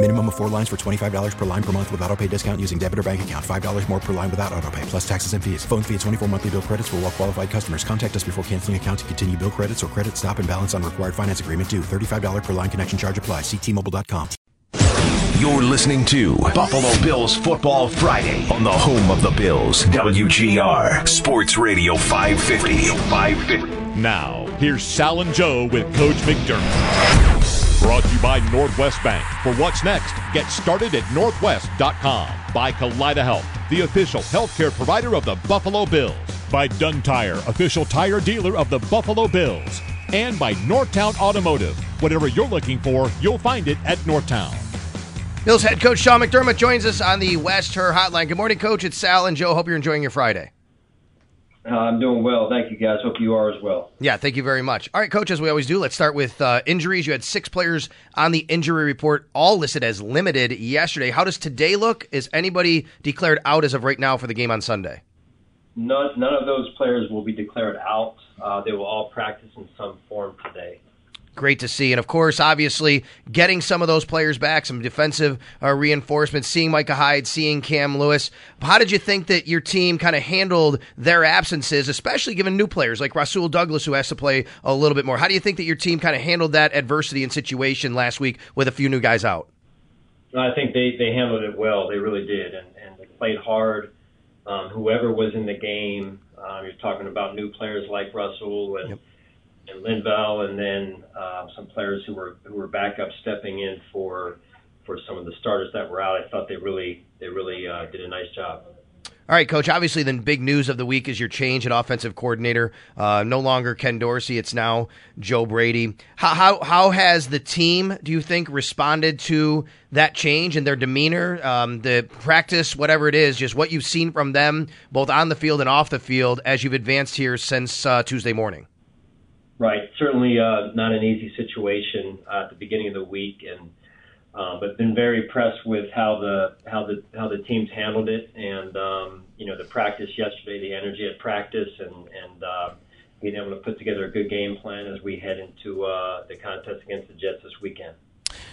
Minimum of four lines for $25 per line per month with auto pay discount using debit or bank account. $5 more per line without auto pay, plus taxes and fees. Phone fee at 24 monthly bill credits for all well qualified customers. Contact us before canceling account to continue bill credits or credit stop and balance on required finance agreement due. $35 per line connection charge apply. Ctmobile.com. You're listening to Buffalo Bills Football Friday on the home of the Bills, WGR Sports Radio 550. 550. Now, here's Sal and Joe with Coach McDermott. Brought to you by Northwest Bank. For what's next, get started at northwest.com. By Kaleida Health, the official healthcare provider of the Buffalo Bills. By Dunn Tire, official tire dealer of the Buffalo Bills. And by Northtown Automotive. Whatever you're looking for, you'll find it at Northtown. Bills head coach Sean McDermott joins us on the West Herr Hotline. Good morning, Coach. It's Sal and Joe. Hope you're enjoying your Friday. Uh, I'm doing well. Thank you, guys. Hope you are as well. Yeah, thank you very much. All right, Coach, as we always do, let's start with uh, injuries. You had six players on the injury report, all listed as limited yesterday. How does today look? Is anybody declared out as of right now for the game on Sunday? None, none of those players will be declared out. Uh, they will all practice in some form today great to see. And of course, obviously, getting some of those players back, some defensive uh, reinforcements, seeing Micah Hyde, seeing Cam Lewis. How did you think that your team kind of handled their absences, especially given new players like Rasul Douglas, who has to play a little bit more? How do you think that your team kind of handled that adversity and situation last week with a few new guys out? I think they, they handled it well. They really did. And, and they played hard. Um, whoever was in the game, um, you're talking about new players like Rasul and. Yep and Linval, and then uh, some players who were who were back up stepping in for for some of the starters that were out. I thought they really they really uh, did a nice job. All right, Coach. Obviously, the big news of the week is your change at offensive coordinator. Uh, no longer Ken Dorsey; it's now Joe Brady. How, how how has the team, do you think, responded to that change and their demeanor, um, the practice, whatever it is, just what you've seen from them, both on the field and off the field, as you've advanced here since uh, Tuesday morning? Right. Certainly uh, not an easy situation uh, at the beginning of the week, and uh, but been very impressed with how the how the how the teams handled it, and um, you know the practice yesterday, the energy at practice, and and uh, being able to put together a good game plan as we head into uh, the contest against the Jets this weekend.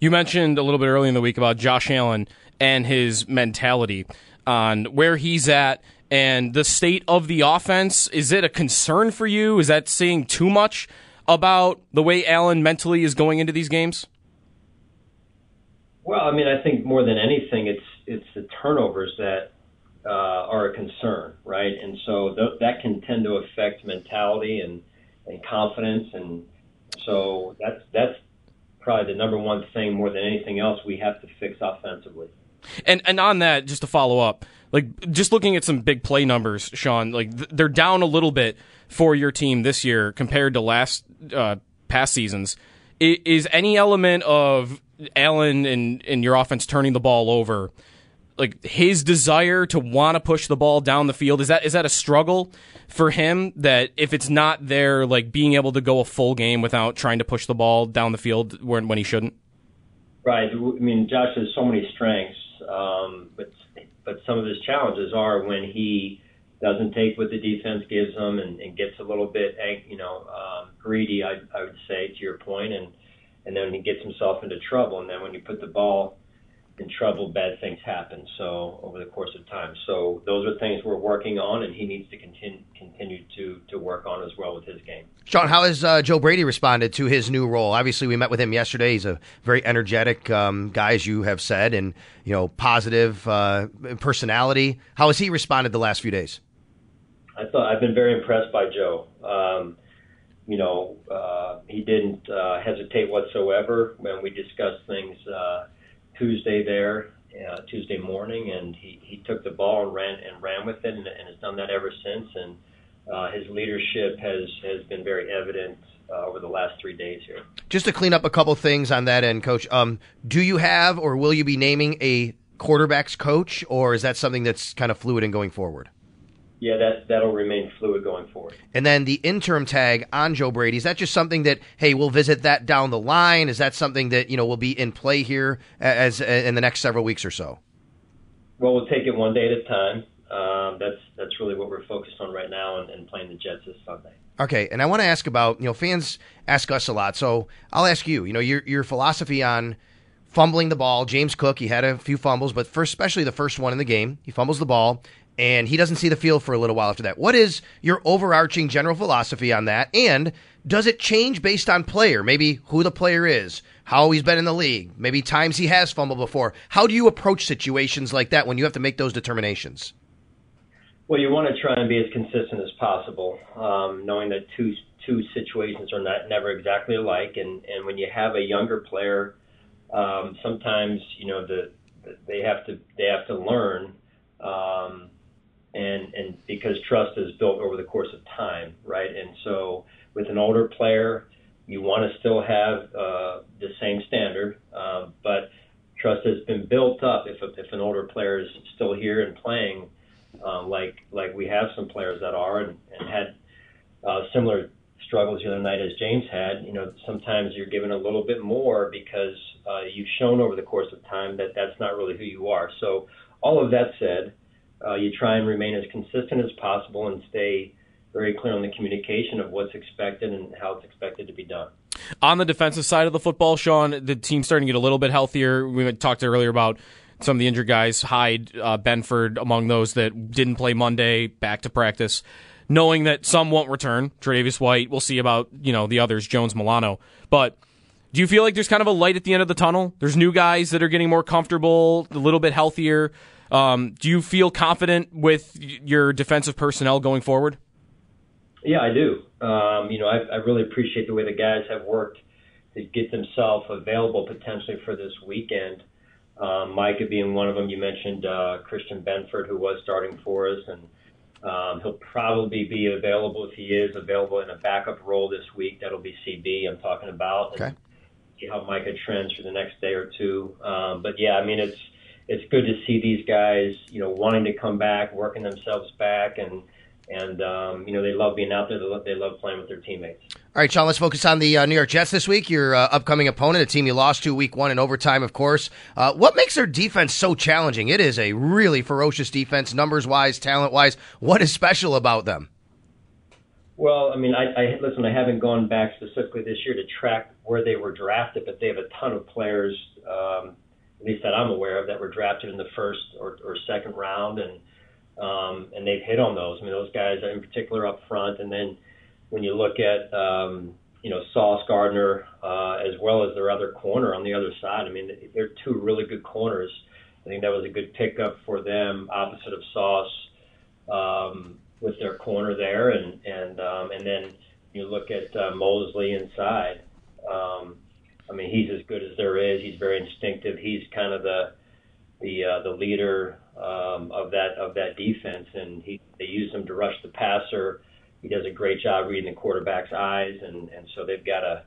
You mentioned a little bit early in the week about Josh Allen and his mentality on where he's at and the state of the offense. Is it a concern for you? Is that saying too much about the way Allen mentally is going into these games? Well, I mean, I think more than anything, it's it's the turnovers that uh, are a concern, right? And so th- that can tend to affect mentality and and confidence, and so that's that's probably the number one thing more than anything else we have to fix offensively. And and on that, just to follow up, like just looking at some big play numbers, Sean, like th- they're down a little bit for your team this year compared to last uh, past seasons. I- is any element of Allen and and your offense turning the ball over? Like his desire to want to push the ball down the field is that is that a struggle for him that if it's not there like being able to go a full game without trying to push the ball down the field when when he shouldn't right i mean josh has so many strengths um, but but some of his challenges are when he doesn't take what the defense gives him and, and gets a little bit, you know, um, greedy. I, I would say to your point, and and then he gets himself into trouble. And then when you put the ball in trouble, bad things happen. So over the course of time, so those are things we're working on, and he needs to continue continue to to work on as well with his game. Sean, how has uh, Joe Brady responded to his new role? Obviously, we met with him yesterday. He's a very energetic um, guy, as you have said, and you know, positive uh, personality. How has he responded the last few days? I thought I've been very impressed by Joe. Um, you know, uh, he didn't uh, hesitate whatsoever when we discussed things uh, Tuesday there, uh, Tuesday morning, and he, he took the ball and ran and ran with it, and, and has done that ever since. And uh, his leadership has has been very evident uh, over the last three days here. Just to clean up a couple things on that end, Coach. Um, do you have or will you be naming a quarterbacks coach, or is that something that's kind of fluid and going forward? Yeah, that that'll remain fluid going forward. And then the interim tag on Joe Brady is that just something that hey we'll visit that down the line? Is that something that you know will be in play here as, as in the next several weeks or so? Well, we'll take it one day at a time. Um, that's that's really what we're focused on right now, and, and playing the Jets this Sunday. Okay, and I want to ask about you know fans ask us a lot, so I'll ask you. You know your your philosophy on fumbling the ball. James Cook, he had a few fumbles, but first, especially the first one in the game, he fumbles the ball and he doesn't see the field for a little while after that. What is your overarching general philosophy on that? And does it change based on player? Maybe who the player is, how he's been in the league, maybe times he has fumbled before. How do you approach situations like that when you have to make those determinations? Well, you want to try and be as consistent as possible, um, knowing that two two situations are not never exactly alike, and and when you have a younger player, um, sometimes you know the, the they have to they have to learn. Um, because trust is built over the course of time, right? And so with an older player, you want to still have uh, the same standard, uh, but trust has been built up. If if an older player is still here and playing, um, like like we have some players that are and, and had uh, similar struggles the other night as James had, you know, sometimes you're given a little bit more because uh, you've shown over the course of time that that's not really who you are. So all of that said uh, you try and remain as consistent as possible and stay very clear on the communication of what's expected and how it's expected to be done. On the defensive side of the football, Sean, the team's starting to get a little bit healthier. We talked earlier about some of the injured guys, Hyde, uh, Benford, among those that didn't play Monday, back to practice. Knowing that some won't return, Tre'Davious White, we'll see about you know the others, Jones, Milano. But do you feel like there's kind of a light at the end of the tunnel? There's new guys that are getting more comfortable, a little bit healthier. Um, do you feel confident with your defensive personnel going forward? Yeah, I do. Um, you know, I, I really appreciate the way the guys have worked to get themselves available potentially for this weekend. Um, Micah being one of them. You mentioned uh, Christian Benford, who was starting for us, and um, he'll probably be available if he is available in a backup role this week. That'll be CB. I'm talking about. Okay. And see how Micah trends for the next day or two. Um, but yeah, I mean it's it's good to see these guys, you know, wanting to come back, working themselves back, and and um, you know they love being out there. They love, they love playing with their teammates. All right, Sean. Let's focus on the uh, New York Jets this week. Your uh, upcoming opponent, a team you lost to week one in overtime, of course. Uh, what makes their defense so challenging? It is a really ferocious defense, numbers wise, talent wise. What is special about them? Well, I mean, I, I listen. I haven't gone back specifically this year to track where they were drafted, but they have a ton of players. Um, least that I'm aware of, that were drafted in the first or, or second round, and um, and they've hit on those. I mean, those guys in particular up front, and then when you look at um, you know Sauce Gardner uh, as well as their other corner on the other side. I mean, they're two really good corners. I think that was a good pickup for them, opposite of Sauce um, with their corner there, and and um, and then you look at uh, Mosley inside. Um, I mean, he's as good as there is. He's very instinctive. He's kind of the the uh, the leader um, of that of that defense, and he they use him to rush the passer. He does a great job reading the quarterback's eyes, and and so they've got a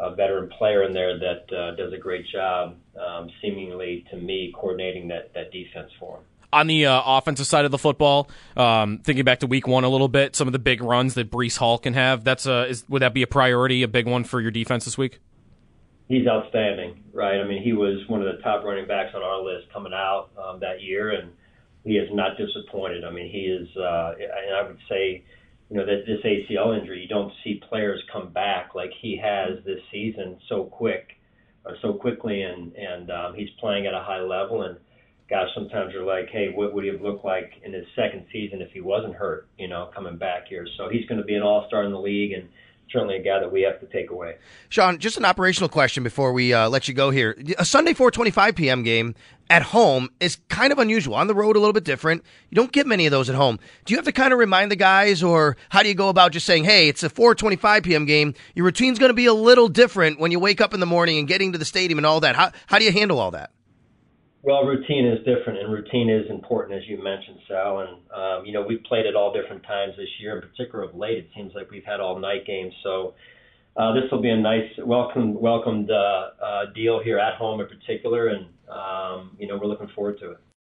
a veteran player in there that uh, does a great job, um, seemingly to me, coordinating that that defense for him on the uh, offensive side of the football, um, thinking back to week one a little bit, some of the big runs that Breece Hall can have, that's a, is, would that be a priority, a big one for your defense this week? He's outstanding, right? I mean, he was one of the top running backs on our list coming out um, that year, and he is not disappointed. I mean, he is, uh, and I would say, you know, that this ACL injury, you don't see players come back like he has this season so quick, or so quickly, and and um, he's playing at a high level. And gosh, sometimes you're like, hey, what would he have looked like in his second season if he wasn't hurt? You know, coming back here. So he's going to be an all-star in the league, and certainly a guy that we have to take away. Sean, just an operational question before we uh, let you go here. A Sunday 4:25 p.m. game at home is kind of unusual. On the road, a little bit different. You don't get many of those at home. Do you have to kind of remind the guys, or how do you go about just saying, "Hey, it's a 4:25 p.m. game. Your routine's going to be a little different when you wake up in the morning and getting to the stadium and all that." How how do you handle all that? Well, routine is different, and routine is important, as you mentioned, Sal. And um, you know, we've played at all different times this year. In particular, of late, it seems like we've had all night games. So uh, this will be a nice, welcome, welcomed uh, uh, deal here at home, in particular, and um, you know, we're looking forward to it.